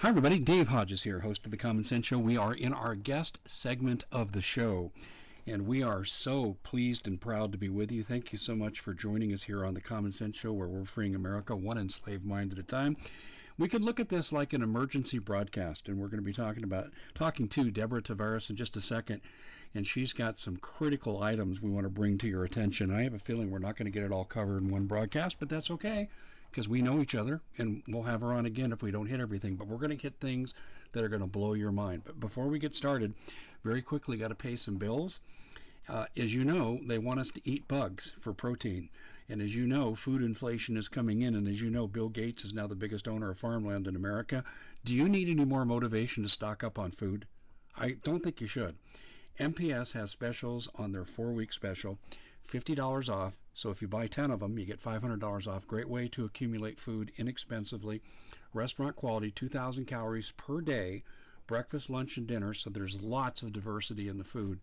Hi, everybody. Dave Hodges here, host of The Common Sense Show. We are in our guest segment of the show, and we are so pleased and proud to be with you. Thank you so much for joining us here on The Common Sense Show, where we're freeing America one enslaved mind at a time. We could look at this like an emergency broadcast, and we're going to be talking about talking to Deborah Tavares in just a second, and she's got some critical items we want to bring to your attention. I have a feeling we're not going to get it all covered in one broadcast, but that's okay because we know each other and we'll have her on again if we don't hit everything. But we're going to hit things that are going to blow your mind. But before we get started, very quickly, got to pay some bills. Uh, as you know, they want us to eat bugs for protein. And as you know, food inflation is coming in. And as you know, Bill Gates is now the biggest owner of farmland in America. Do you need any more motivation to stock up on food? I don't think you should. MPS has specials on their four week special. $50 off. So if you buy 10 of them, you get $500 off. Great way to accumulate food inexpensively. Restaurant quality, 2,000 calories per day, breakfast, lunch, and dinner. So there's lots of diversity in the food.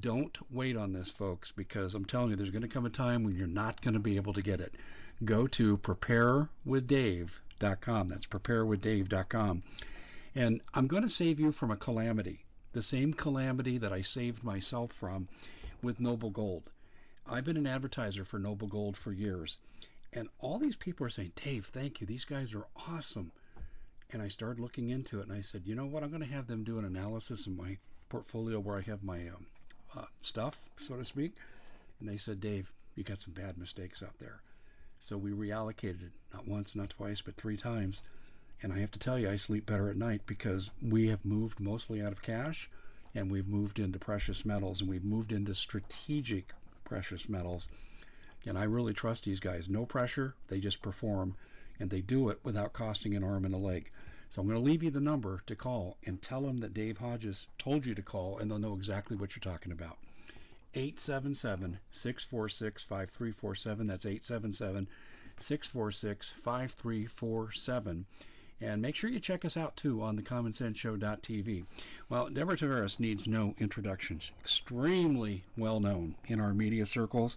Don't wait on this, folks, because I'm telling you, there's going to come a time when you're not going to be able to get it. Go to preparewithdave.com. That's preparewithdave.com. And I'm going to save you from a calamity, the same calamity that I saved myself from with Noble Gold. I've been an advertiser for Noble Gold for years. And all these people are saying, Dave, thank you. These guys are awesome. And I started looking into it and I said, you know what? I'm going to have them do an analysis of my portfolio where I have my um, uh, stuff, so to speak. And they said, Dave, you got some bad mistakes out there. So we reallocated it, not once, not twice, but three times. And I have to tell you, I sleep better at night because we have moved mostly out of cash and we've moved into precious metals and we've moved into strategic precious metals. And I really trust these guys. No pressure, they just perform, and they do it without costing an arm and a leg. So I'm going to leave you the number to call and tell them that Dave Hodges told you to call, and they'll know exactly what you're talking about. 877 646 5347. That's 877 646 5347. And make sure you check us out too on thecommonsenseshow.tv. Well, Deborah Tavares needs no introductions. Extremely well known in our media circles.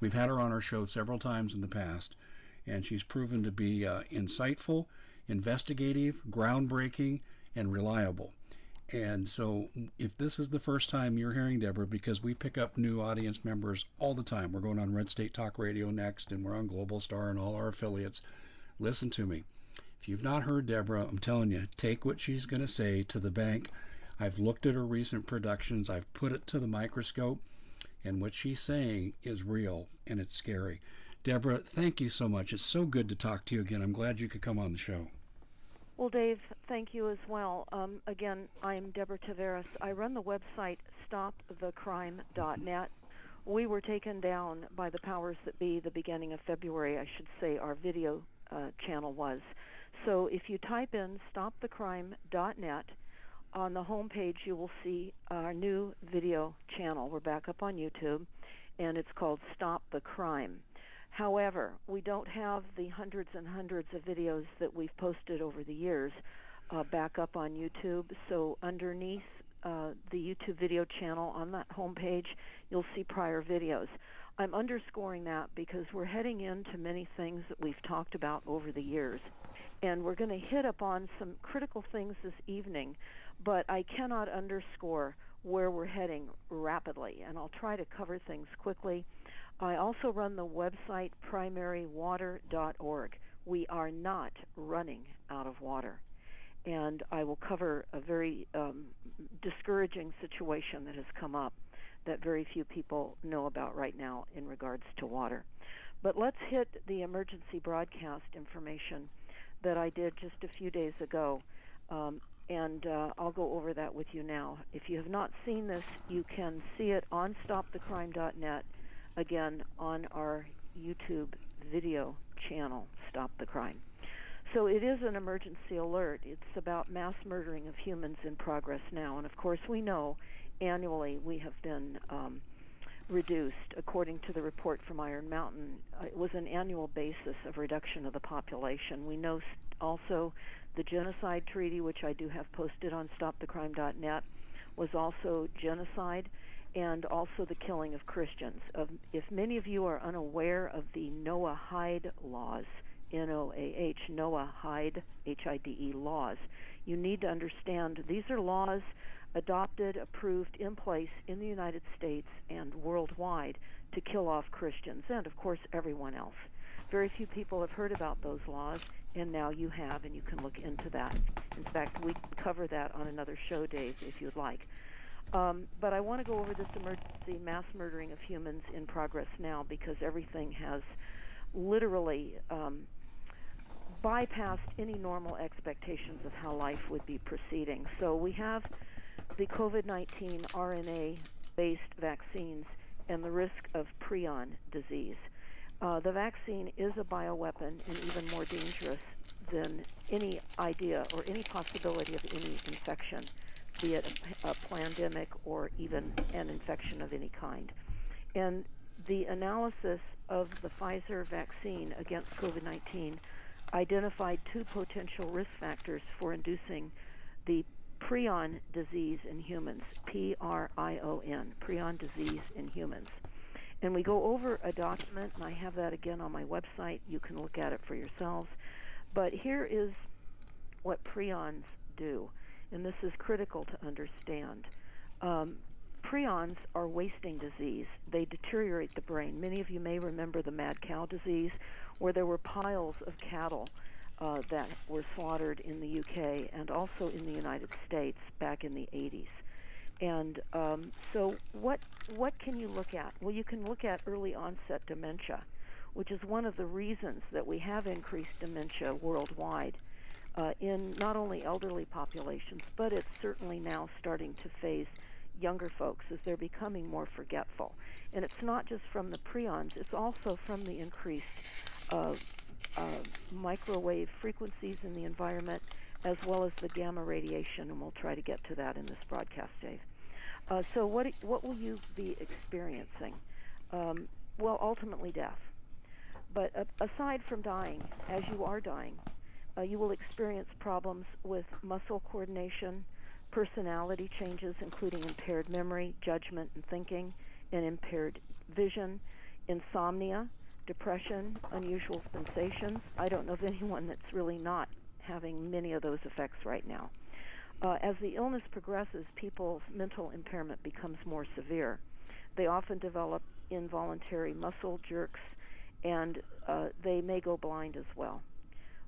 We've had her on our show several times in the past, and she's proven to be uh, insightful, investigative, groundbreaking, and reliable. And so, if this is the first time you're hearing Deborah, because we pick up new audience members all the time, we're going on Red State Talk Radio next, and we're on Global Star and all our affiliates. Listen to me. If you've not heard Deborah, I'm telling you, take what she's going to say to the bank. I've looked at her recent productions, I've put it to the microscope, and what she's saying is real and it's scary. Deborah, thank you so much. It's so good to talk to you again. I'm glad you could come on the show. Well, Dave, thank you as well. Um, again, I'm Deborah Tavares. I run the website stopthecrime.net. We were taken down by the powers that be the beginning of February, I should say, our video uh, channel was. So if you type in stopthecrime.net, on the home page you will see our new video channel. We're back up on YouTube, and it's called Stop the Crime. However, we don't have the hundreds and hundreds of videos that we've posted over the years uh, back up on YouTube. So underneath uh, the YouTube video channel on that homepage, you'll see prior videos. I'm underscoring that because we're heading into many things that we've talked about over the years. And we're going to hit upon some critical things this evening, but I cannot underscore where we're heading rapidly, and I'll try to cover things quickly. I also run the website primarywater.org. We are not running out of water. And I will cover a very um, discouraging situation that has come up that very few people know about right now in regards to water. But let's hit the emergency broadcast information that I did just a few days ago. Um, and uh, I'll go over that with you now. If you have not seen this, you can see it on stopthecrime.net, again on our YouTube video channel, Stop the Crime. So it is an emergency alert. It's about mass murdering of humans in progress now. And of course, we know annually we have been um, reduced. According to the report from Iron Mountain, uh, it was an annual basis of reduction of the population. We know also the genocide treaty, which I do have posted on stopthecrime.net, was also genocide and also the killing of Christians. if many of you are unaware of the Noahide laws, N O A H, NOAA HIDE, H I D E laws. You need to understand these are laws adopted, approved, in place in the United States and worldwide to kill off Christians and, of course, everyone else. Very few people have heard about those laws, and now you have, and you can look into that. In fact, we can cover that on another show, Dave, if you'd like. Um, but I want to go over this emergency mass murdering of humans in progress now because everything has literally um, bypassed any normal expectations of how life would be proceeding. So we have the COVID 19 RNA based vaccines and the risk of prion disease. Uh, the vaccine is a bioweapon and even more dangerous than any idea or any possibility of any infection, be it a, a pandemic or even an infection of any kind. And the analysis of the Pfizer vaccine against COVID 19 identified two potential risk factors for inducing the prion disease in humans, P R I O N, prion disease in humans. And we go over a document, and I have that again on my website. You can look at it for yourselves. But here is what prions do, and this is critical to understand. Um, prions are wasting disease. They deteriorate the brain. Many of you may remember the mad cow disease, where there were piles of cattle uh, that were slaughtered in the UK and also in the United States back in the 80s. And um, so, what what can you look at? Well, you can look at early onset dementia, which is one of the reasons that we have increased dementia worldwide uh, in not only elderly populations, but it's certainly now starting to phase younger folks as they're becoming more forgetful. And it's not just from the prions; it's also from the increased uh, uh, microwave frequencies in the environment, as well as the gamma radiation, and we'll try to get to that in this broadcast, Dave. Uh, so, what what will you be experiencing? Um, well, ultimately death. But uh, aside from dying, as you are dying, uh, you will experience problems with muscle coordination, personality changes, including impaired memory, judgment, and thinking, and impaired vision, insomnia, depression, unusual sensations. I don't know of anyone that's really not having many of those effects right now. Uh, as the illness progresses, people's mental impairment becomes more severe. They often develop involuntary muscle jerks, and uh, they may go blind as well.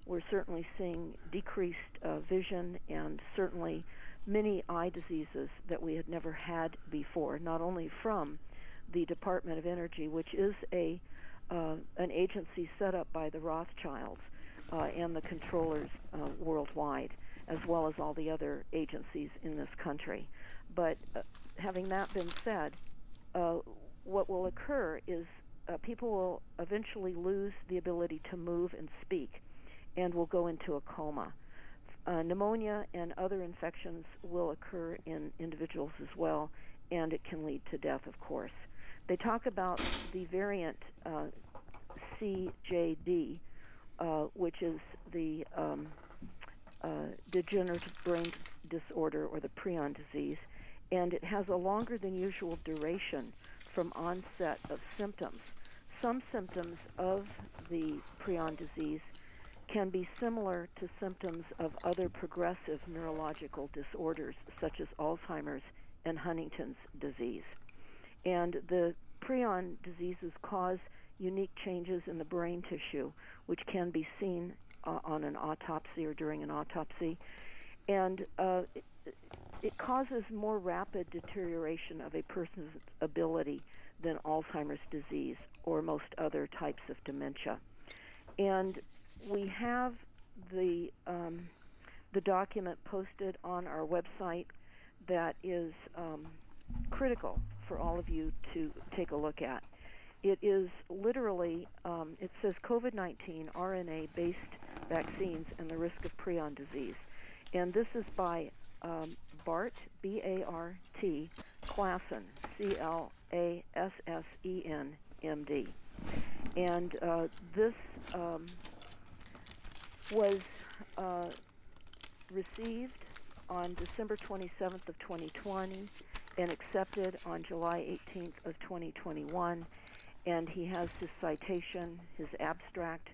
We're certainly seeing decreased uh, vision and certainly many eye diseases that we had never had before, not only from the Department of Energy, which is a uh, an agency set up by the Rothschilds uh, and the controllers uh, worldwide, as well as all the other agencies in this country. But uh, having that been said, uh, what will occur is uh, people will eventually lose the ability to move and speak and will go into a coma. Uh, pneumonia and other infections will occur in individuals as well, and it can lead to death, of course. They talk about the variant uh, CJD, uh, which is the um, uh, degenerative brain disorder or the prion disease, and it has a longer than usual duration from onset of symptoms. Some symptoms of the prion disease can be similar to symptoms of other progressive neurological disorders such as Alzheimer's and Huntington's disease. And the prion diseases cause unique changes in the brain tissue, which can be seen uh, on an autopsy or during an autopsy. And uh, it, it causes more rapid deterioration of a person's ability than Alzheimer's disease or most other types of dementia. And we have the um, the document posted on our website that is um, critical for all of you to take a look at. It is literally, um, it says COVID 19 RNA based vaccines and the risk of prion disease. And this is by um, Bart, B A R T, Classen, C L A S S E N, M D. And uh, this um, was uh, received on December 27th of 2020 and accepted on July 18th of 2021 and he has his citation, his abstract,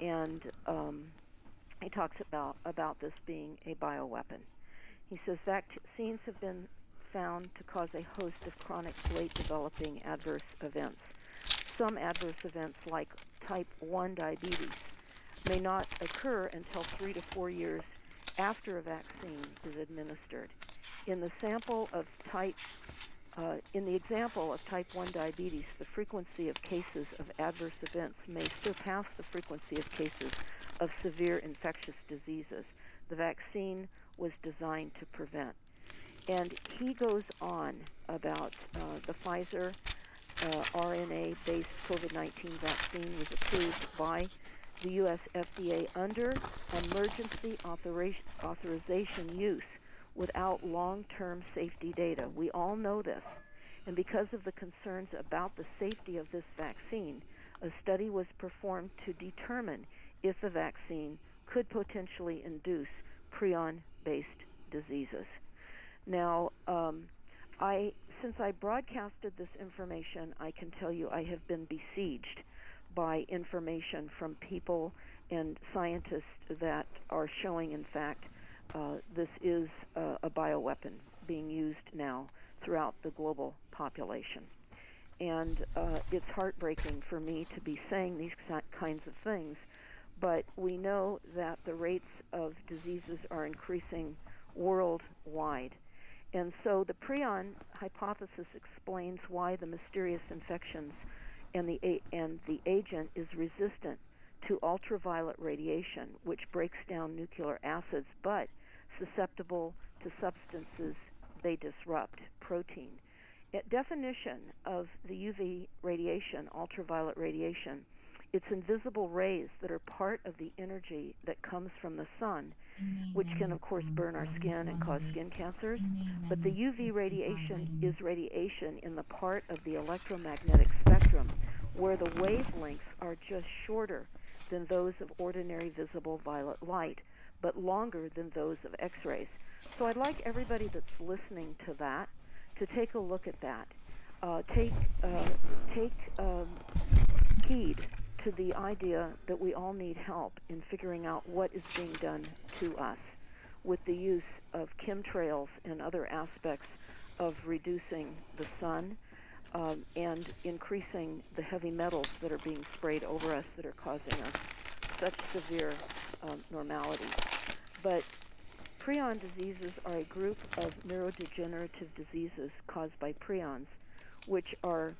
and um, he talks about about this being a bioweapon. He says vaccines have been found to cause a host of chronic late developing adverse events. Some adverse events, like type 1 diabetes, may not occur until three to four years after a vaccine is administered. In the sample of type uh, in the example of type 1 diabetes, the frequency of cases of adverse events may surpass the frequency of cases of severe infectious diseases. The vaccine was designed to prevent. And he goes on about uh, the Pfizer uh, RNA based COVID 19 vaccine was approved by the U.S. FDA under emergency authorization use without long term safety data. We all know this. And because of the concerns about the safety of this vaccine, a study was performed to determine if the vaccine could potentially induce prion based diseases. Now, um, I since I broadcasted this information, I can tell you I have been besieged by information from people and scientists that are showing, in fact, uh, this is a, a bioweapon being used now throughout the global population. And uh, it's heartbreaking for me to be saying these kinds of things, but we know that the rates of diseases are increasing worldwide. And so the prion hypothesis explains why the mysterious infections and the, and the agent is resistant to ultraviolet radiation, which breaks down nuclear acids, but susceptible to substances they disrupt, protein. Definition of the UV radiation, ultraviolet radiation, it's invisible rays that are part of the energy that comes from the sun, which can, of course, burn our skin and cause skin cancers. But the UV radiation is radiation in the part of the electromagnetic spectrum where the wavelengths are just shorter than those of ordinary visible violet light, but longer than those of X rays. So I'd like everybody that's listening to that to take a look at that. Uh, take uh, take um, heed to the idea that we all need help in figuring out what is being done to us with the use of chemtrails and other aspects of reducing the sun um, and increasing the heavy metals that are being sprayed over us that are causing us such severe um, normality. But prion diseases are a group of neurodegenerative diseases caused by prions, which are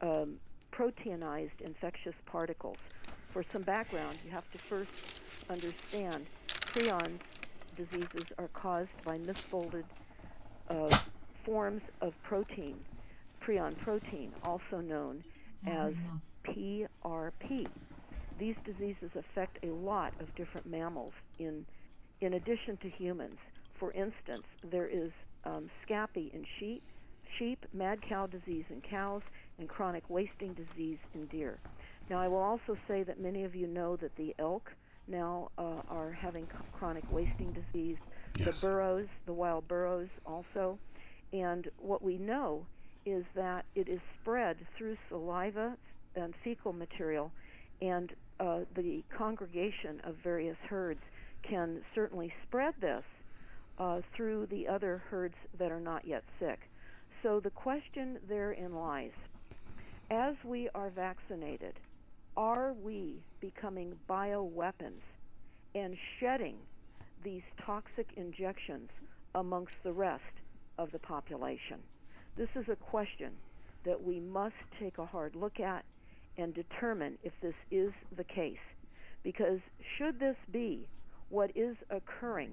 um, proteinized infectious particles. For some background, you have to first understand prion diseases are caused by misfolded uh, forms of protein prion protein, also known as PRP. These diseases affect a lot of different mammals in, in addition to humans. For instance, there is um, in sheep, sheep, mad cow disease in cows, and chronic wasting disease in deer. Now, I will also say that many of you know that the elk now uh, are having chronic wasting disease. Yes. The burros, the wild burros, also. And what we know is that it is spread through saliva and fecal material, and uh, the congregation of various herds can certainly spread this uh, through the other herds that are not yet sick. So the question therein lies as we are vaccinated, are we becoming bioweapons and shedding these toxic injections amongst the rest of the population? This is a question that we must take a hard look at and determine if this is the case. Because should this be what is occurring,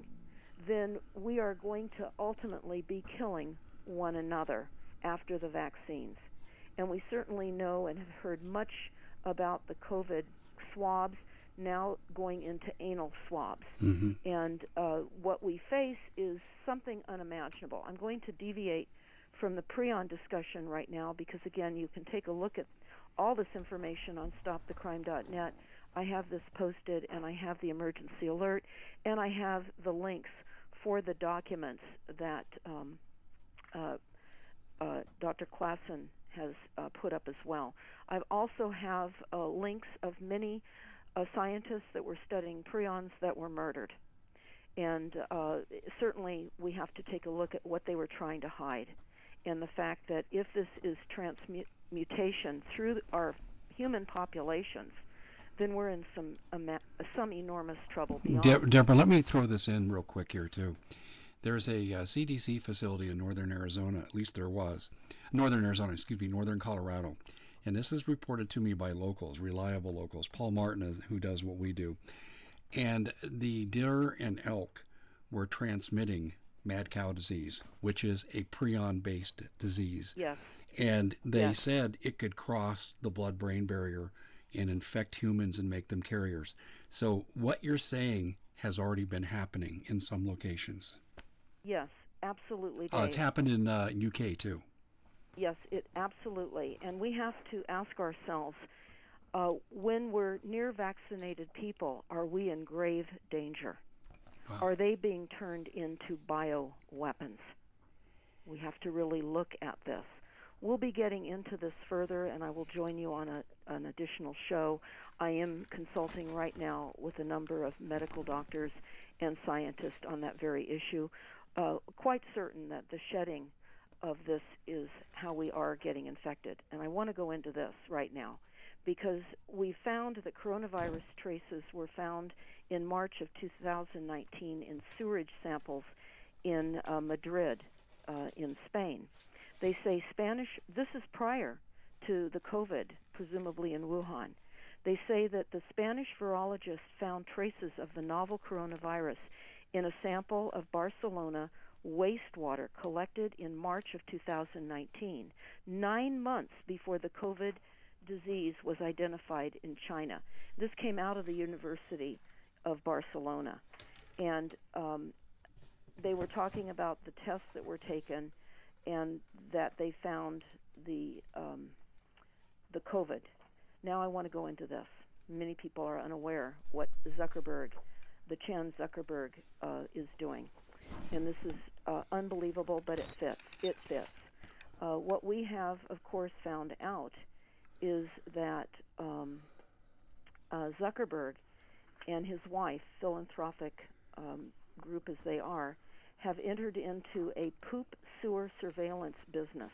then we are going to ultimately be killing one another after the vaccines. And we certainly know and have heard much about the COVID swabs now going into anal swabs. Mm-hmm. And uh, what we face is something unimaginable. I'm going to deviate from the prion discussion right now because, again, you can take a look at all this information on stopthecrime.net. I have this posted and I have the emergency alert and I have the links for the documents that um, uh, uh, Dr. Classen has uh, put up as well. I also have uh, links of many uh, scientists that were studying prions that were murdered. And uh, certainly, we have to take a look at what they were trying to hide, and the fact that if this is transmutation through our human populations, then we're in some some enormous trouble. De- Deborah, let me throw this in real quick here too. There's a uh, CDC facility in northern Arizona, at least there was, northern Arizona, excuse me, northern Colorado, and this is reported to me by locals, reliable locals. Paul Martin, is, who does what we do, and the deer and elk were transmitting mad cow disease, which is a prion-based disease. Yes. And they yes. said it could cross the blood-brain barrier and infect humans and make them carriers. So what you're saying has already been happening in some locations. Yes, absolutely. Uh, it's happened in uh, UK too. Yes, it absolutely. And we have to ask ourselves uh, when we're near vaccinated people, are we in grave danger? Wow. Are they being turned into bio weapons? We have to really look at this. We'll be getting into this further, and I will join you on a, an additional show. I am consulting right now with a number of medical doctors and scientists on that very issue. Uh, quite certain that the shedding of this is how we are getting infected. And I want to go into this right now because we found that coronavirus traces were found in March of 2019 in sewage samples in uh, Madrid, uh, in Spain. They say Spanish, this is prior to the COVID, presumably in Wuhan. They say that the Spanish virologist found traces of the novel coronavirus in a sample of Barcelona wastewater collected in March of 2019, nine months before the COVID disease was identified in China. This came out of the University of Barcelona. And um, they were talking about the tests that were taken and that they found the um, the COVID. Now I want to go into this. Many people are unaware what Zuckerberg the Chan Zuckerberg uh, is doing. And this is uh, unbelievable, but it fits. It fits. Uh, what we have, of course, found out is that um, uh, Zuckerberg and his wife, philanthropic um, group as they are, have entered into a poop sewer surveillance business.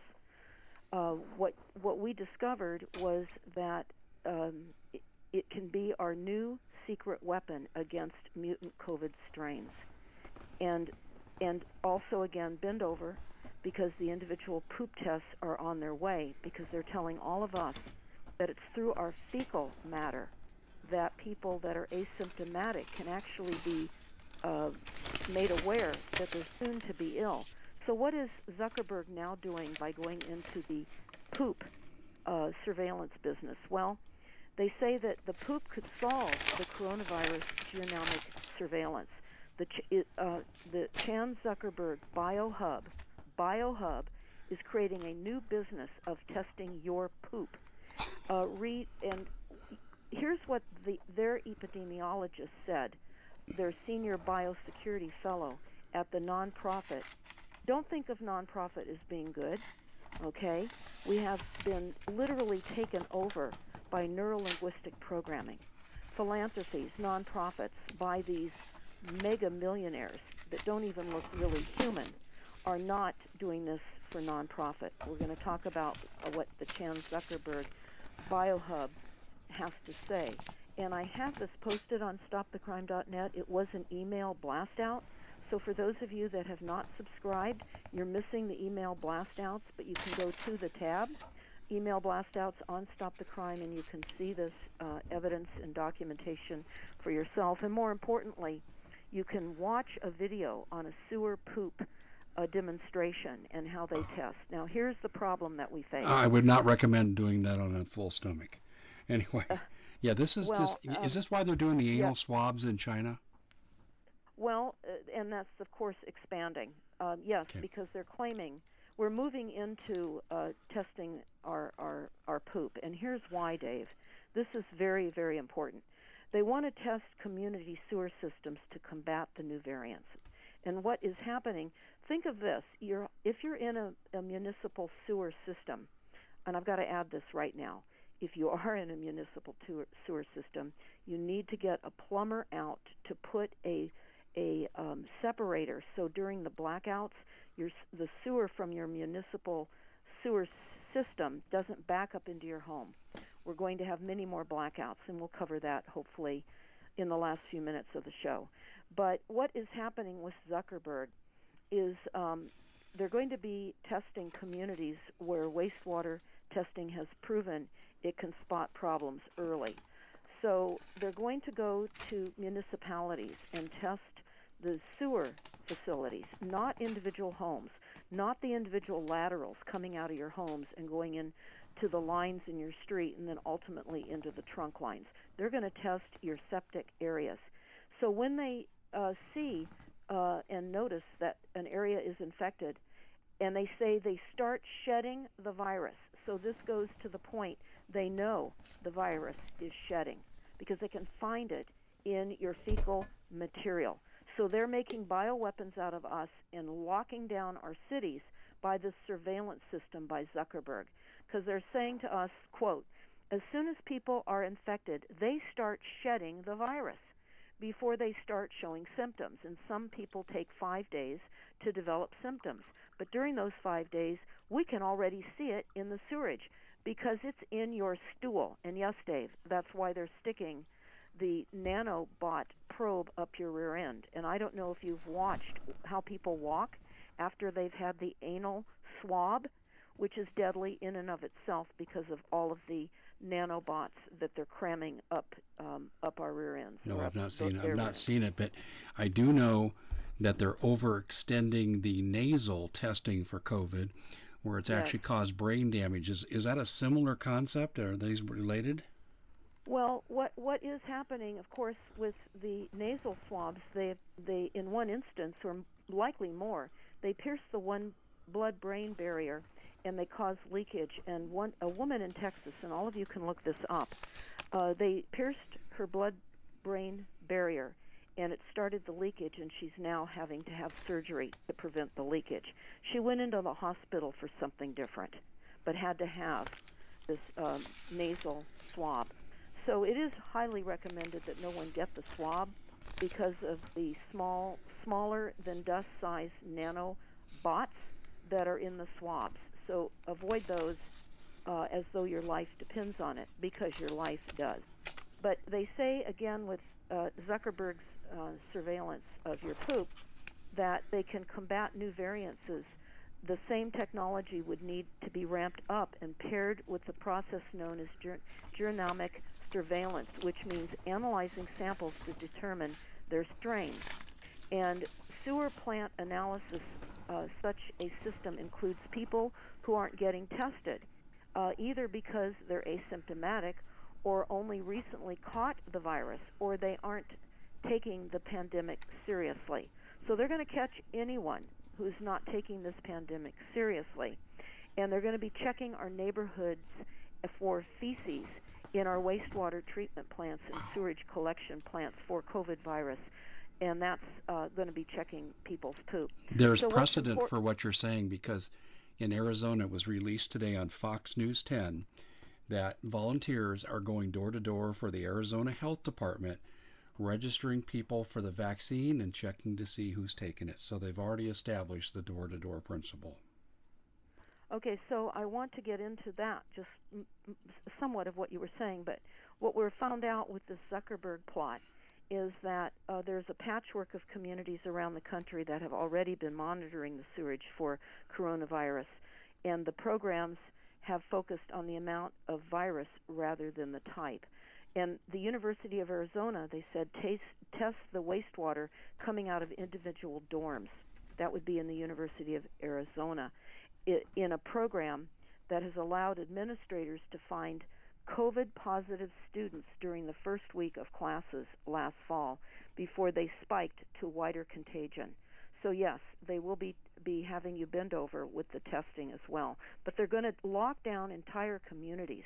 Uh, what what we discovered was that um, it, it can be our new secret weapon against mutant COVID strains. And and also again bend over because the individual poop tests are on their way because they're telling all of us that it's through our fecal matter that people that are asymptomatic can actually be uh, made aware that they're soon to be ill. So, what is Zuckerberg now doing by going into the poop uh, surveillance business? Well, they say that the poop could solve the coronavirus genomic surveillance. The, Ch- uh, the Chan Zuckerberg BioHub, BioHub is creating a new business of testing your poop. Uh, and here's what the, their epidemiologist said, their senior biosecurity fellow at the nonprofit. Don't think of nonprofit as being good, okay? We have been literally taken over by neurolinguistic programming, philanthropies, nonprofits by these mega millionaires that don't even look really human are not doing this for nonprofit. We're going to talk about what the Chan Zuckerberg BioHub has to say. And I have this posted on stopthecrime.net. It was an email blast out. So for those of you that have not subscribed, you're missing the email blast outs, but you can go to the tab email blastouts on Stop the Crime, and you can see this uh, evidence and documentation for yourself. And more importantly, you can watch a video on a sewer poop uh, demonstration and how they test. Now, here's the problem that we face. I would not recommend doing that on a full stomach. Anyway, uh, yeah, this is well, just. Um, is this why they're doing the anal yeah. swabs in China? Well, uh, and that's of course expanding. Um, yes, okay. because they're claiming we're moving into uh, testing our, our, our poop. And here's why, Dave. This is very, very important. They want to test community sewer systems to combat the new variants. And what is happening, think of this. You're, if you're in a, a municipal sewer system, and I've got to add this right now, if you are in a municipal sewer system, you need to get a plumber out to put a a um, separator. So during the blackouts, your the sewer from your municipal sewer system doesn't back up into your home. We're going to have many more blackouts, and we'll cover that hopefully in the last few minutes of the show. But what is happening with Zuckerberg is um, they're going to be testing communities where wastewater testing has proven it can spot problems early. So they're going to go to municipalities and test the sewer facilities, not individual homes, not the individual laterals coming out of your homes and going in to the lines in your street and then ultimately into the trunk lines. They're going to test your septic areas. So when they uh, see uh, and notice that an area is infected, and they say they start shedding the virus. So this goes to the point they know the virus is shedding because they can find it in your fecal material. So they're making bioweapons out of us and locking down our cities by this surveillance system by Zuckerberg because they're saying to us, quote, as soon as people are infected, they start shedding the virus before they start showing symptoms. And some people take five days to develop symptoms. But during those five days, we can already see it in the sewage because it's in your stool. And yes, Dave, that's why they're sticking the nanobot probe up your rear end. And I don't know if you've watched how people walk after they've had the anal swab, which is deadly in and of itself because of all of the nanobots that they're cramming up um, up our rear ends. No, I've not seen it. I've not seen it, but I do know that they're overextending the nasal testing for COVID, where it's actually caused brain damage. Is is that a similar concept? Are these related? Well, what what is happening, of course, with the nasal swabs, they they in one instance, or likely more, they pierce the one blood-brain barrier, and they cause leakage. And one a woman in Texas, and all of you can look this up, uh, they pierced her blood-brain barrier, and it started the leakage, and she's now having to have surgery to prevent the leakage. She went into the hospital for something different, but had to have this um, nasal swab. So it is highly recommended that no one get the swab because of the small, smaller than dust size nano bots that are in the swabs. So avoid those uh, as though your life depends on it because your life does. But they say again with uh, Zuckerberg's uh, surveillance of your poop that they can combat new variances. The same technology would need to be ramped up and paired with the process known as ger- genomic surveillance, which means analyzing samples to determine their strain. And sewer plant analysis, uh, such a system includes people who aren't getting tested, uh, either because they're asymptomatic or only recently caught the virus, or they aren't taking the pandemic seriously. So they're going to catch anyone who's not taking this pandemic seriously. And they're going to be checking our neighborhoods for feces in our wastewater treatment plants and sewage collection plants for COVID virus. And that's uh, going to be checking people's poop. There's so precedent import- for what you're saying because in Arizona it was released today on Fox News 10 that volunteers are going door to door for the Arizona Health Department registering people for the vaccine and checking to see who's taken it. So they've already established the door to door principle. Okay, so I want to get into that, just somewhat of what you were saying, but what we're found out with the Zuckerberg plot is that uh, there's a patchwork of communities around the country that have already been monitoring the sewage for coronavirus, and the programs have focused on the amount of virus rather than the type. And the University of Arizona, they said, taste, test the wastewater coming out of individual dorms. That would be in the University of Arizona, in a program that has allowed administrators to find COVID positive students during the first week of classes last fall before they spiked to wider contagion. So yes, they will be be having you bend over with the testing as well, but they're going to lock down entire communities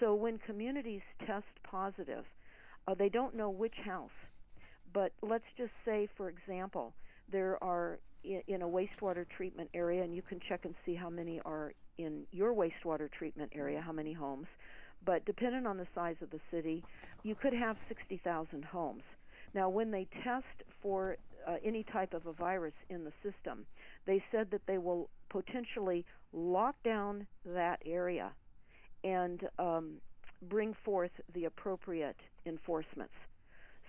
so when communities test positive, uh, they don't know which house. But let's just say, for example, there are in a wastewater treatment area, and you can check and see how many are in your wastewater treatment area, how many homes. but depending on the size of the city, you could have 60,000 homes. Now, when they test for uh, any type of a virus in the system, they said that they will potentially lock down that area and um, bring forth the appropriate enforcements.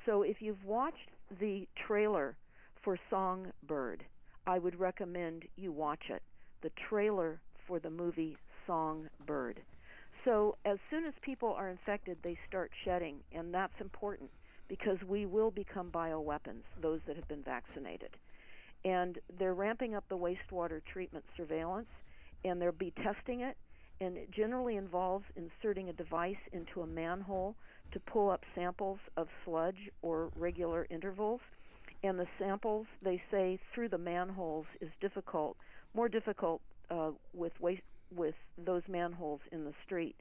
So, if you've watched the trailer for Songbird, I would recommend you watch it. The trailer for the movie Songbird. So, as soon as people are infected, they start shedding, and that's important because we will become bioweapons, those that have been vaccinated. And they're ramping up the wastewater treatment surveillance, and they'll be testing it. And it generally involves inserting a device into a manhole to pull up samples of sludge or regular intervals. And the samples, they say, through the manholes is difficult, more difficult uh, with with those manholes in the street,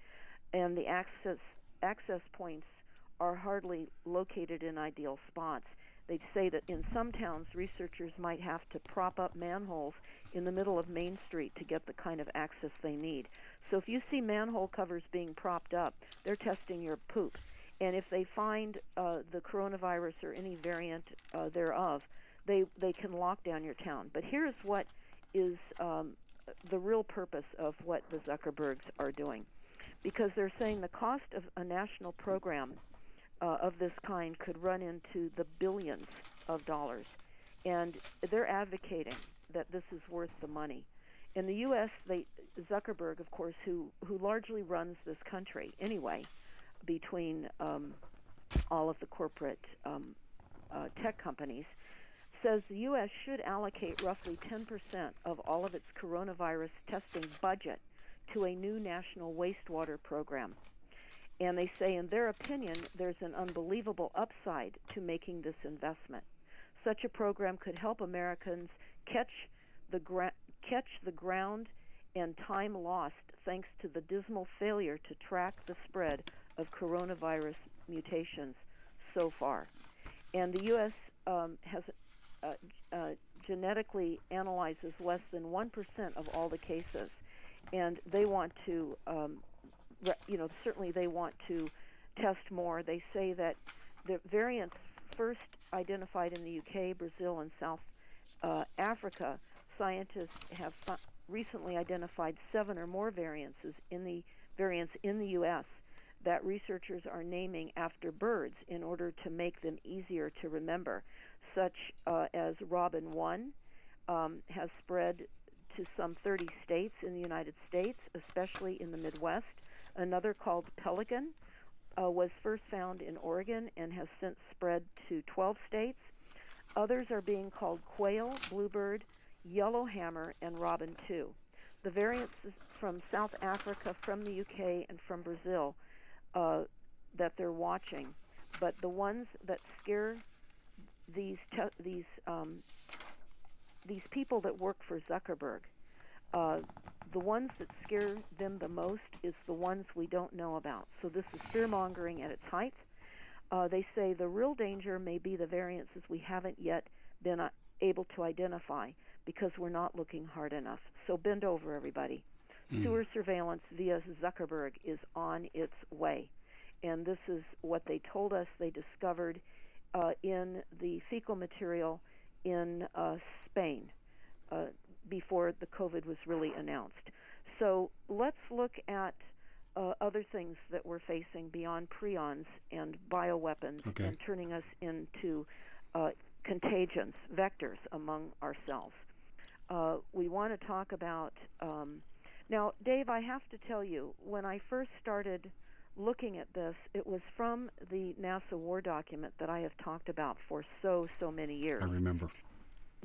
and the access access points are hardly located in ideal spots. They say that in some towns, researchers might have to prop up manholes in the middle of Main Street to get the kind of access they need. So if you see manhole covers being propped up, they're testing your poop. And if they find uh, the coronavirus or any variant uh, thereof, they they can lock down your town. But here's what is um, the real purpose of what the Zuckerbergs are doing, because they're saying the cost of a national program uh, of this kind could run into the billions of dollars, and they're advocating that this is worth the money. In the U.S., they, Zuckerberg, of course, who who largely runs this country anyway, between um, all of the corporate um, uh, tech companies, says the U.S. should allocate roughly 10% of all of its coronavirus testing budget to a new national wastewater program. And they say, in their opinion, there's an unbelievable upside to making this investment. Such a program could help Americans catch the, gra- catch the ground and time lost thanks to the dismal failure to track the spread of coronavirus mutations so far. And the U.S. Um, has uh, uh, genetically analyzes less than 1% of all the cases. And they want to, um, re- you know, certainly they want to test more. They say that the variants first identified in the UK, Brazil, and South uh, Africa, scientists have fu- recently identified seven or more variants in the variants in the U.S. that researchers are naming after birds in order to make them easier to remember such uh, as Robin 1 um, has spread to some 30 states in the United States, especially in the Midwest. Another called Pelican uh, was first found in Oregon and has since spread to 12 states. Others are being called quail, bluebird, yellowhammer, and robin 2. The variants from South Africa, from the UK, and from Brazil uh, that they're watching, but the ones that scare these te- these um, these people that work for Zuckerberg, uh, the ones that scare them the most is the ones we don't know about. So this is fear mongering at its height. Uh, they say the real danger may be the variances we haven't yet been uh, able to identify because we're not looking hard enough. So bend over, everybody. Mm. Sewer surveillance via Zuckerberg is on its way. And this is what they told us they discovered uh, in the fecal material in uh, Spain uh, before the COVID was really announced. So let's look at uh, other things that we're facing beyond prions and bioweapons okay. and turning us into uh, contagions, vectors among ourselves. Uh, we want to talk about. Um, now, Dave, I have to tell you, when I first started looking at this, it was from the NASA war document that I have talked about for so so many years. I remember.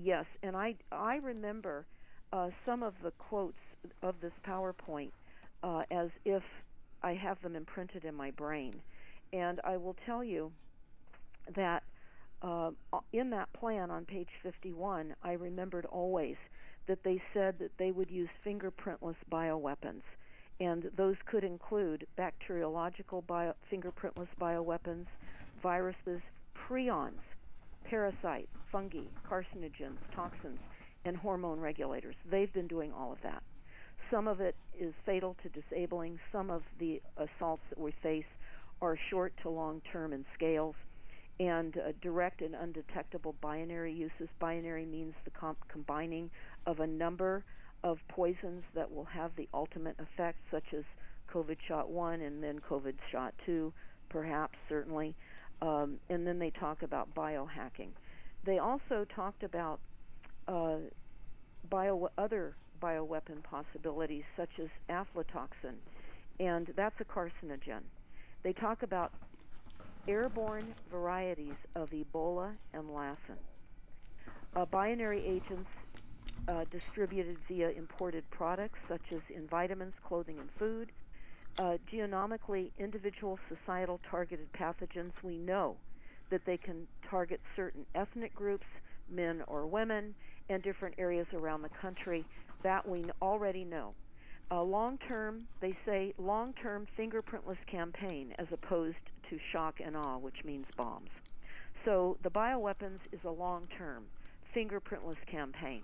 Yes, and I I remember uh, some of the quotes of this PowerPoint uh, as if I have them imprinted in my brain, and I will tell you that uh, in that plan on page 51, I remembered always that they said that they would use fingerprintless bioweapons and those could include bacteriological bio, fingerprintless bioweapons, viruses, prions, parasites, fungi, carcinogens, toxins, and hormone regulators. They've been doing all of that. Some of it is fatal to disabling. Some of the assaults that we face are short to long term in scales and uh, direct and undetectable binary uses. Binary means the com- combining of a number of poisons that will have the ultimate effect, such as COVID shot 1 and then COVID shot 2, perhaps, certainly. Um, and then they talk about biohacking. They also talked about uh, bio, other bioweapon possibilities, such as aflatoxin, and that's a carcinogen. They talk about airborne varieties of Ebola and Lassa. Uh, binary agents uh, distributed via imported products such as in vitamins, clothing, and food. Uh, genomically, individual societal targeted pathogens, we know that they can target certain ethnic groups, men or women, and different areas around the country. That we already know. A long term, they say long term fingerprintless campaign as opposed to shock and awe, which means bombs. So the bioweapons is a long term fingerprintless campaign,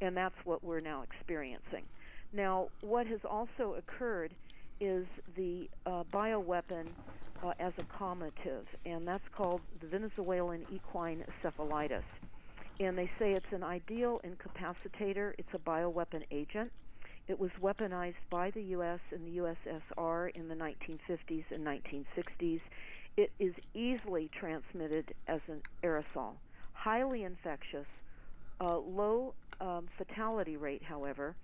and that's what we're now experiencing. Now, what has also occurred is the uh, bioweapon uh, as a calmative, and that's called the Venezuelan equine encephalitis. And they say it's an ideal incapacitator, it's a bioweapon agent it was weaponized by the U.S. and the USSR in the 1950s and 1960s. It is easily transmitted as an aerosol, highly infectious, uh, low um, fatality rate, however,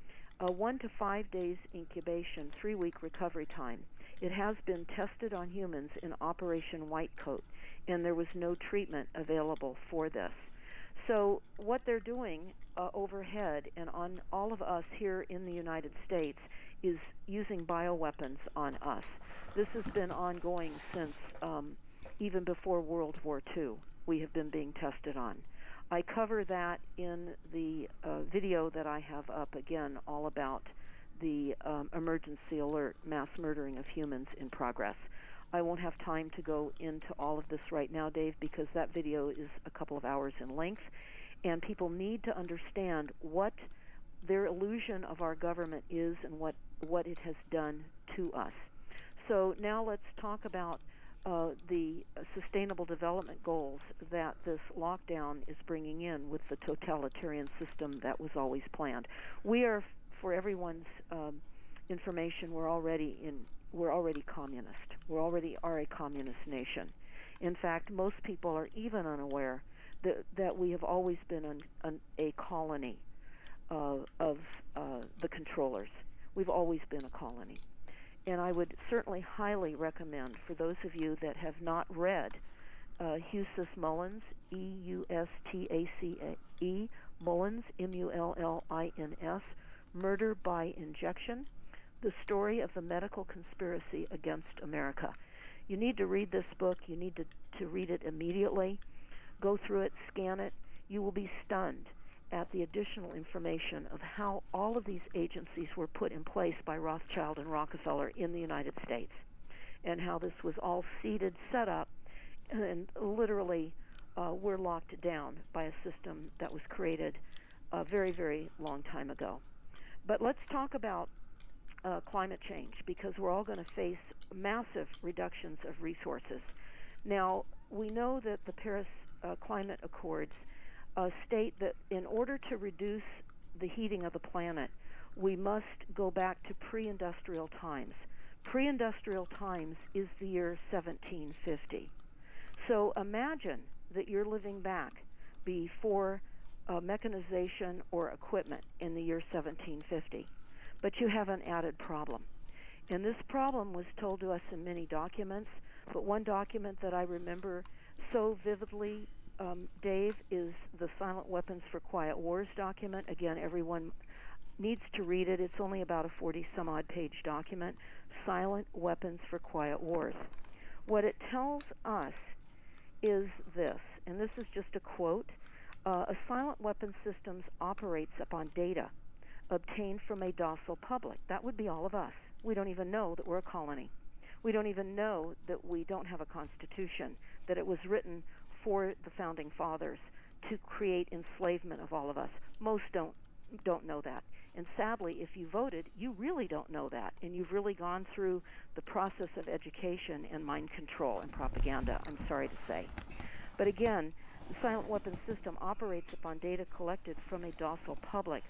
a one to five days incubation, three week recovery time. It has been tested on humans in Operation Whitecoat, and there was no treatment available for this. So, what they're doing uh, overhead and on all of us here in the United States is using bioweapons on us. This has been ongoing since um, even before World War II. We have been being tested on. I cover that in the uh, video that I have up again, all about the um, emergency alert mass murdering of humans in progress. I won't have time to go into all of this right now, Dave, because that video is a couple of hours in length and people need to understand what their illusion of our government is and what what it has done to us. So now let's talk about uh, the sustainable development goals that this lockdown is bringing in with the totalitarian system that was always planned. We are, for everyone's um, information, we're already in we're already communist. We already are a communist nation. In fact, most people are even unaware that that we have always been an, an, a colony uh, of uh, the controllers. We've always been a colony, and I would certainly highly recommend for those of you that have not read uh, Eustace Mullins, E U S T A C E Mullins, M U L L I N S, Murder by Injection, the story of the medical conspiracy against America. You need to read this book. You need to, to read it immediately go through it, scan it, you will be stunned at the additional information of how all of these agencies were put in place by Rothschild and Rockefeller in the United States and how this was all seeded, set up, and literally uh, we're locked down by a system that was created a very, very long time ago. But let's talk about uh, climate change because we're all going to face massive reductions of resources. Now, we know that the Paris uh, climate accords uh, state that in order to reduce the heating of the planet, we must go back to pre industrial times. Pre industrial times is the year 1750. So imagine that you're living back before uh, mechanization or equipment in the year 1750, but you have an added problem. And this problem was told to us in many documents, but one document that I remember so vividly, um, Dave, is the Silent Weapons for Quiet Wars document. Again, everyone needs to read it. It's only about a 40 some odd page document Silent Weapons for Quiet Wars. What it tells us is this, and this is just a quote uh, a silent weapon systems operates upon data obtained from a docile public. That would be all of us. We don't even know that we're a colony. We don't even know that we don't have a constitution, that it was written for the founding fathers to create enslavement of all of us. Most don't don't know that. And sadly, if you voted, you really don't know that. And you've really gone through the process of education and mind control and propaganda, I'm sorry to say. But again, the silent weapons system operates upon data collected from a docile public.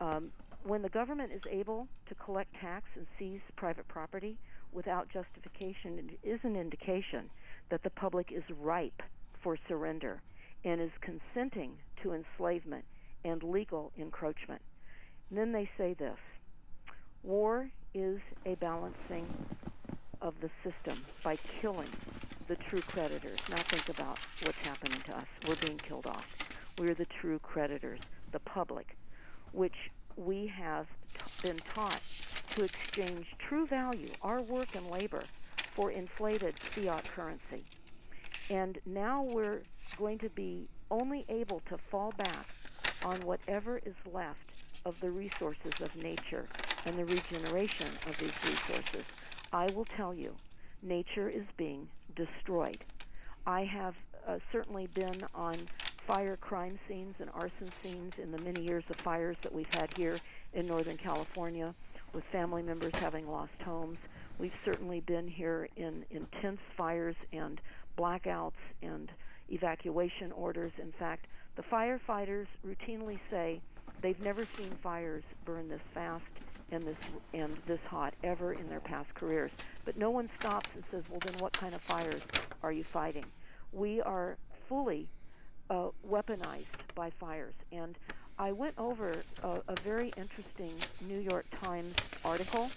Um, when the government is able to collect tax and seize private property without justification, it is an indication that the public is ripe for surrender and is consenting to enslavement and legal encroachment. And then they say this war is a balancing of the system by killing the true creditors. Now think about what's happening to us. We're being killed off. We're the true creditors, the public, which we have t- been taught to exchange true value, our work and labor, for inflated fiat currency. And now we're going to be only able to fall back on whatever is left of the resources of nature and the regeneration of these resources. I will tell you, nature is being destroyed. I have uh, certainly been on fire crime scenes and arson scenes in the many years of fires that we've had here in Northern California with family members having lost homes. We've certainly been here in intense fires and blackouts and evacuation orders. In fact, the firefighters routinely say they've never seen fires burn this fast and this and this hot ever in their past careers. But no one stops and says, "Well, then what kind of fires are you fighting?" We are fully uh, weaponized by fires, and I went over a, a very interesting New York Times article,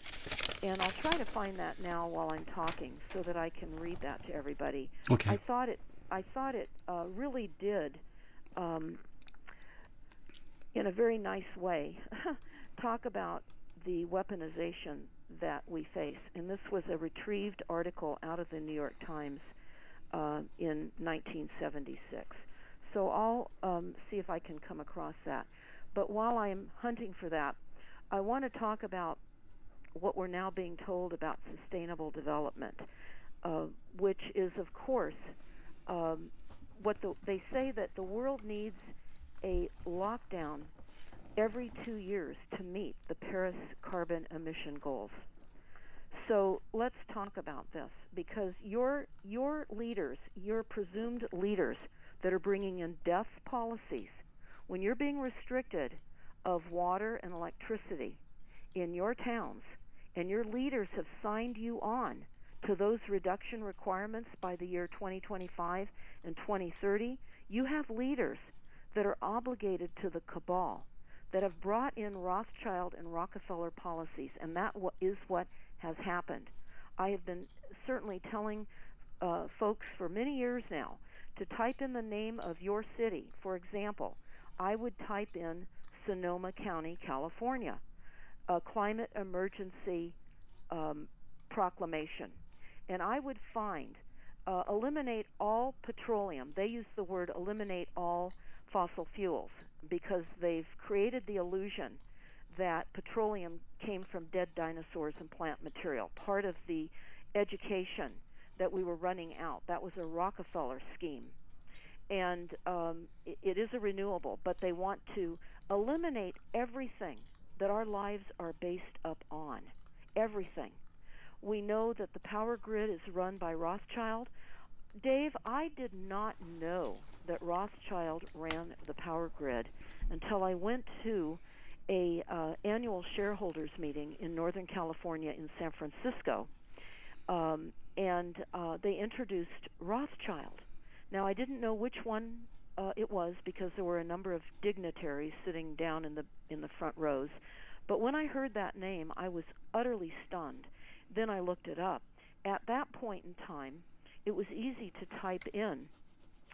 and I'll try to find that now while I'm talking so that I can read that to everybody. Okay. I thought it I thought it uh, really did, um, in a very nice way, talk about the weaponization that we face. And this was a retrieved article out of the New York Times uh, in 1976. So I'll um, see if I can come across that. But while I'm hunting for that, I want to talk about what we're now being told about sustainable development, uh, which is, of course, um, what the, they say that the world needs a lockdown every two years to meet the Paris carbon emission goals. So let's talk about this because your your leaders, your presumed leaders that are bringing in death policies, when you're being restricted of water and electricity in your towns, and your leaders have signed you on to those reduction requirements by the year 2025 and 2030, you have leaders that are obligated to the cabal that have brought in Rothschild and Rockefeller policies, and that is what has happened. I have been certainly telling uh, folks for many years now to type in the name of your city. For example, I would type in Sonoma County, California, a climate emergency um, proclamation and I would find uh, eliminate all petroleum. They use the word eliminate all fossil fuels because they've created the illusion that petroleum came from dead dinosaurs and plant material, part of the education that we were running out. That was a Rockefeller scheme. And um, it, is a renewable, but they want to eliminate everything that our lives are based up on. Everything. We know that the power grid is run by Rothschild. Dave, I did not know that Rothschild ran the power grid until I went to a uh, annual shareholders meeting in Northern California in San Francisco, um, and uh, they introduced Rothschild. Now I didn't know which one uh, it was because there were a number of dignitaries sitting down in the in the front rows. But when I heard that name, I was utterly stunned then I looked it up. At that point in time, it was easy to type in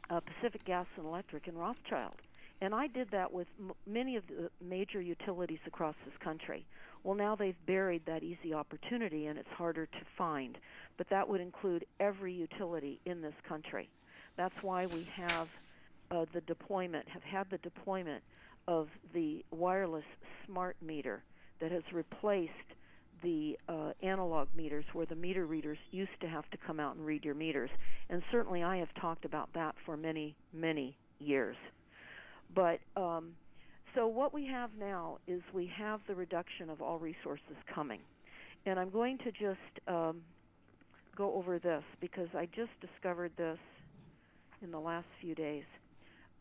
uh, Pacific Gas and Electric and Rothschild. And I did that with m- many of the major utilities across this country. Well, now they've buried that easy opportunity and it's harder to find. But that would include every utility in this country. That's why we have uh, the deployment, have had the deployment of the wireless smart meter that has replaced the uh, analog meters where the meter readers used to have to come out and read your meters. And certainly I have talked about that for many, many years. But um, So what we have now is we have the reduction of all resources coming, and I'm going to just um, go over this because I just discovered this in the last few days.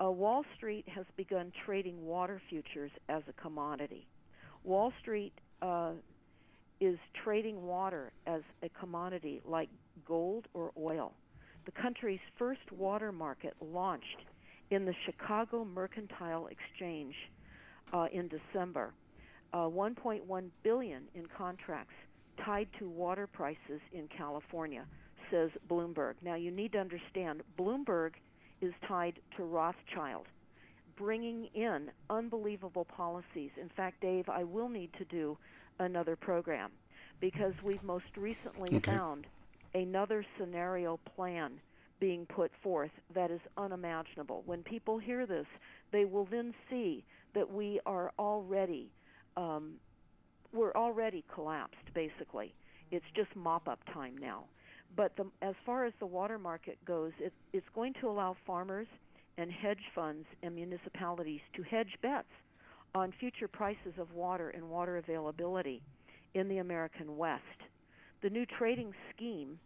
Uh, Wall Street has begun trading water futures as a commodity. Wall Street uh, is trading water as a commodity like gold or oil. The country's first water market launched in the Chicago Mercantile Exchange in December. Uh, 1.1 billion in contracts tied to water prices in California, says Bloomberg. Now you need to understand Bloomberg is tied to Rothschild, bringing in unbelievable policies. In fact, Dave, I will need to do another program because we've most recently okay. found another scenario plan being put forth that is unimaginable. When people hear this, they will then see that we are already um, we're already collapsed basically. It's just mop up time now. But the, as far as the water market goes, it, it's going to allow farmers and hedge funds and municipalities to hedge bets on future prices of water and water availability in the American West. The new trading scheme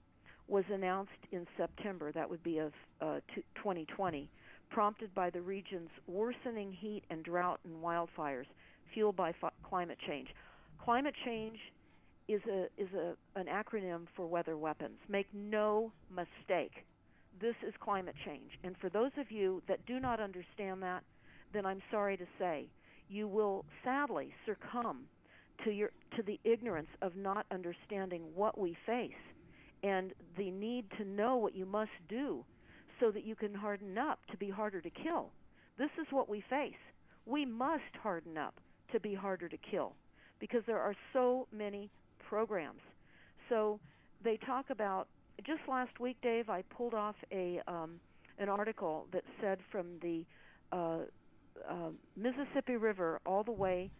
was announced in September, that would be of uh, 2020, prompted by the region's worsening heat and drought and wildfires fueled by f- climate change. Climate change is a is a an acronym for weather weapons. Make no mistake. This is climate change. And for those of you that do not understand that, then I'm sorry to say, you will sadly succumb to your to the ignorance of not understanding what we face and the need to know what you must do so that you can harden up to be harder to kill. This is what we face. We must harden up to be harder to kill because there are so many programs. So they talk about just last week, Dave. I pulled off a um, an article that said from the uh, uh, Mississippi River all the way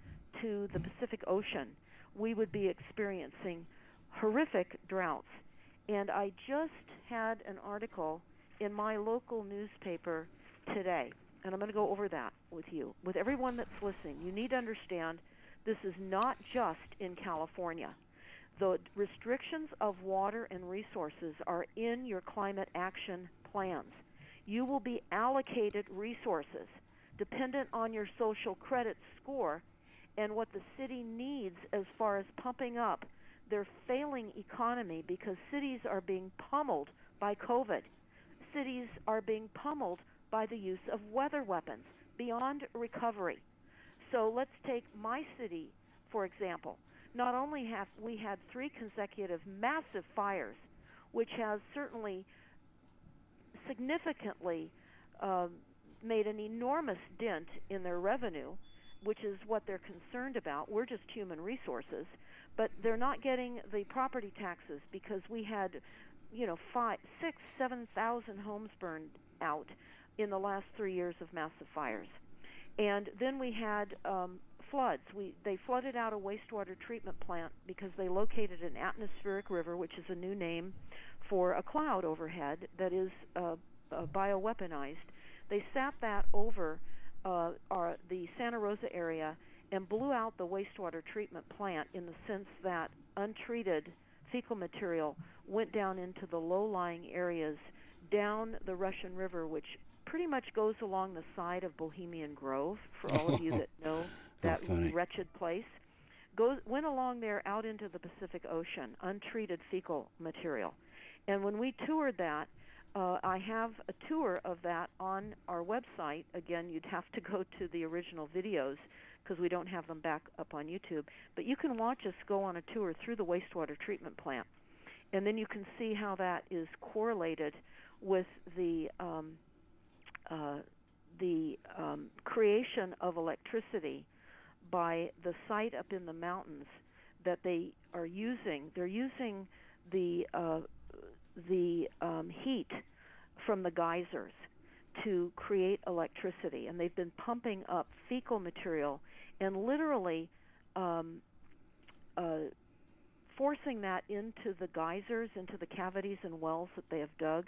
to the Pacific Ocean, we would be experiencing horrific droughts. And I just had an article in my local newspaper today, and I'm going to go over that with you, with everyone that's listening. You need to understand this is not just in California. The restrictions of water and resources are in your climate action plans. You will be allocated resources dependent on your social credit score and what the city needs as far as pumping up their failing economy because cities are being pummeled by COVID. Cities are being pummeled by the use of weather weapons beyond recovery. So let's take my city, for example. Not only have we had three consecutive massive fires, which has certainly significantly um, made an enormous dent in their revenue, which is what they're concerned about. We're just human resources, but they're not getting the property taxes because we had, you know, five, six, seven thousand homes burned out in the last three years of massive fires. And then we had um, floods. We they flooded out a wastewater treatment plant because they located an atmospheric river, which is a new name for a cloud overhead that is uh, uh, bioweaponized. They sat that over uh, our, the Santa Rosa area and blew out the wastewater treatment plant in the sense that untreated fecal material went down into the low-lying areas down the Russian River, which pretty much goes along the side of Bohemian Grove. For all of you that know that wretched place, goes went along there out into the Pacific Ocean, untreated fecal material. And when we toured that, uh, I have a tour of that on our website. Again, you'd have to go to the original videos because we don't have them back up on YouTube. But you can watch us go on a tour through the wastewater treatment plant, and then you can see how that is correlated with the um, uh, the um, creation of electricity by the site up in the mountains that they are using. They're using the uh, the um, heat from the geysers to create electricity, and they've been pumping up fecal material and literally um, uh, forcing that into the geysers, into the cavities and wells that they have dug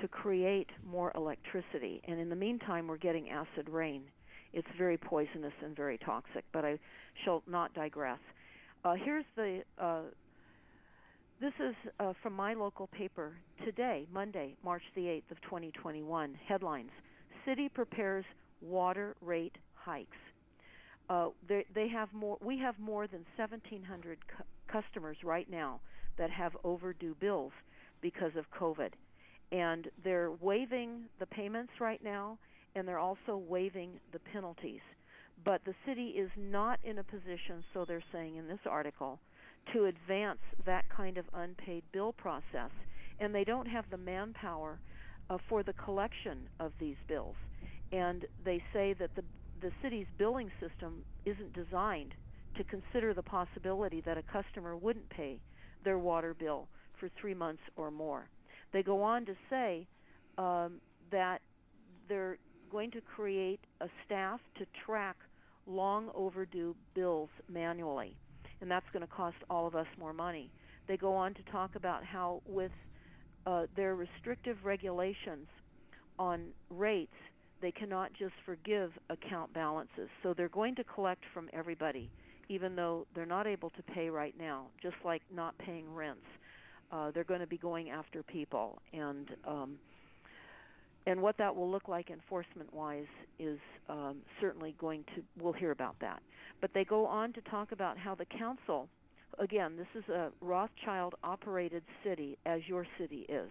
to create more electricity. And in the meantime, we're getting acid rain It's very poisonous and very toxic, but I shall not digress. Uh, here's the uh, this is uh, from my local paper today, Monday, March the 8th of 2021. Headlines: City prepares water rate hikes. Uh, they, have more. We have more than 1,700 cu- customers right now that have overdue bills because of COVID, and they're waiving the payments right now, and they're also waiving the penalties. But the city is not in a position, so they're saying in this article, to advance that kind of unpaid bill process, and they don't have the manpower uh, for the collection of these bills. And they say that the the city's billing system isn't designed to consider the possibility that a customer wouldn't pay their water bill for three months or more. They go on to say um, that they're going to create a staff to track long overdue bills manually, and that's going to cost all of us more money. They go on to talk about how, with uh, their restrictive regulations on rates, they cannot just forgive account balances. So they're going to collect from everybody, even though they're not able to pay right now, just like not paying rents. Uh, they're going to be going after people, and um, and what that will look like enforcement wise is um, certainly going to we'll hear about that but they go on to talk about how the council again this is a rothschild operated city as your city is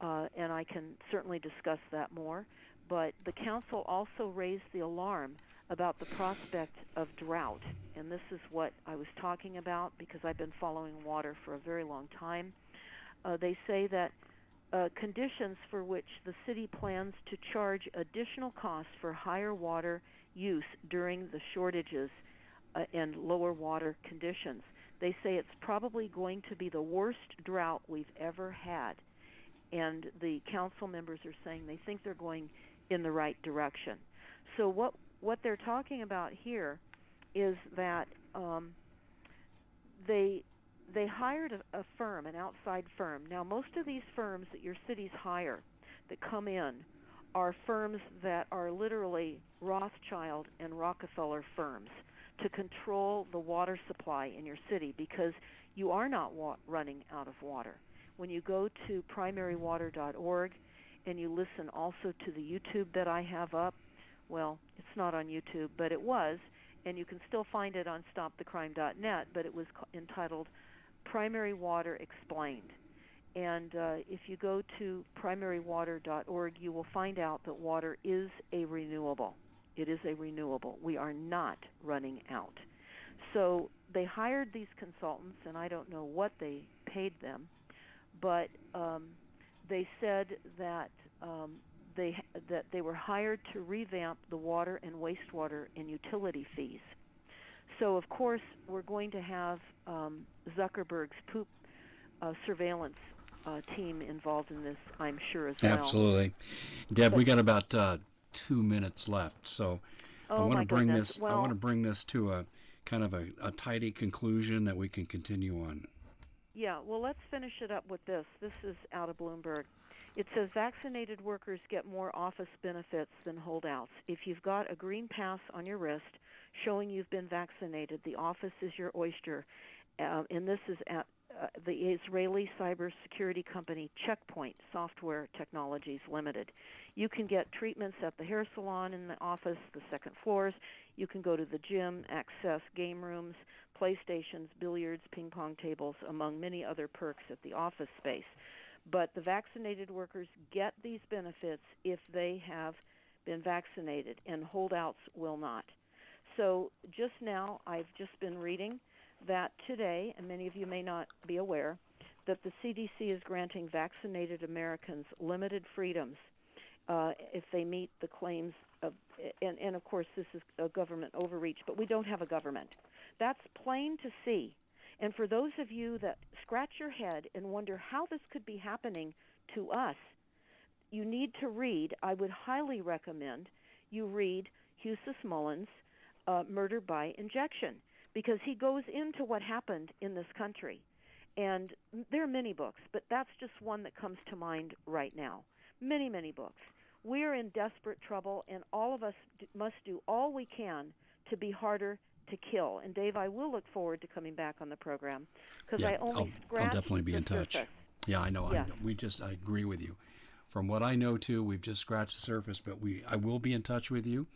uh, and i can certainly discuss that more but the council also raised the alarm about the prospect of drought and this is what i was talking about because i've been following water for a very long time uh, they say that uh, conditions for which the city plans to charge additional costs for higher water use during the shortages uh, and lower water conditions. They say it's probably going to be the worst drought we've ever had. And the council members are saying they think they're going in the right direction. So what what they're talking about here is that um, they they hired a, a firm, an outside firm. Now, most of these firms that your cities hire that come in are firms that are literally Rothschild and Rockefeller firms to control the water supply in your city because you are not wa- running out of water. When you go to primarywater.org and you listen also to the YouTube that I have up, well, it's not on YouTube, but it was, and you can still find it on stopthecrime.net, but it was entitled Primary Water Explained. And uh, if you go to primarywater.org, you will find out that water is a renewable. It is a renewable. We are not running out. So they hired these consultants, and I don't know what they paid them, but um, they said that um, they that they were hired to revamp the water and wastewater and utility fees. So of course we're going to have um, Zuckerberg's poop uh, surveillance uh, team involved in this, I'm sure as well. Absolutely, Deb. But, we got about uh, two minutes left, so oh I want to bring goodness. this. Well, I want to bring this to a kind of a, a tidy conclusion that we can continue on. Yeah, well, let's finish it up with this. This is out of Bloomberg. It says vaccinated workers get more office benefits than holdouts. If you've got a green pass on your wrist showing you've been vaccinated, the office is your oyster. Uh, and this is at uh, the Israeli cybersecurity company Checkpoint Software Technologies Limited. You can get treatments at the hair salon in the office, the second floors. You can go to the gym, access game rooms, playstations, billiards, ping pong tables, among many other perks at the office space. But the vaccinated workers get these benefits if they have been vaccinated, and holdouts will not. So just now, I've just been reading that today, and many of you may not be aware, that the CDC is granting vaccinated Americans limited freedoms uh, if they meet the claims of, and, and of course this is a government overreach, but we don't have a government. That's plain to see. And for those of you that scratch your head and wonder how this could be happening to us, you need to read, I would highly recommend you read Eustace Mullins' uh, Murder by Injection because he goes into what happened in this country. And there are many books, but that's just one that comes to mind right now. Many, many books We are in desperate trouble, and all of us d- must do all we can to be harder to kill. And Dave, I will look forward to coming back on the program because Yeah, I only I'll- I'll definitely be in touch. surface. Yeah, I know. I, we just I agree with you. From what I know too, we've just scratched the surface, but we I will be in touch with you.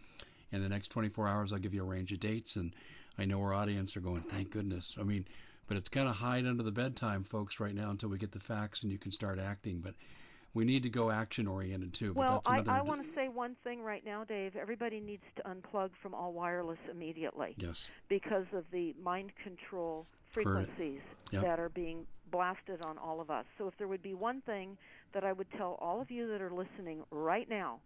In the next 24 hours, I'll give you a range of dates, and I know our audience are going, thank goodness. I mean, but it's kind of hide under the bedtime, folks, right now until we get the facts and you can start acting. But we need to go action oriented too. But Well, I, want to say one thing right now, Dave. Everybody needs to unplug from all wireless immediately Yes. because of the mind control frequencies Yep. that are being blasted on all of us. So, if there would be one thing that I would tell all of you that are listening right now,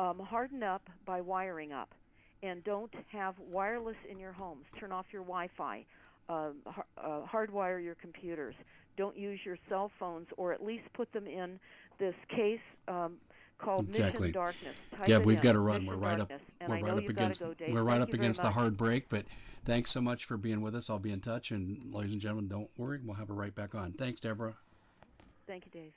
um, harden up by wiring up, and don't have wireless in your homes. Turn off your Wi-Fi. Uh, uh, hardwire your computers. Don't use your cell phones, or at least put them in this case um, called Exactly. Mission Darkness. Type Yeah, we've in, got to run. Mission We're right up. Darkness. And We're right up against. go, We're right Thank up against the hard break. But thanks so much for being with us. I'll be in touch, and ladies and gentlemen, don't worry, we'll have her right back on. Thanks, Deborah. Thank you, Dave.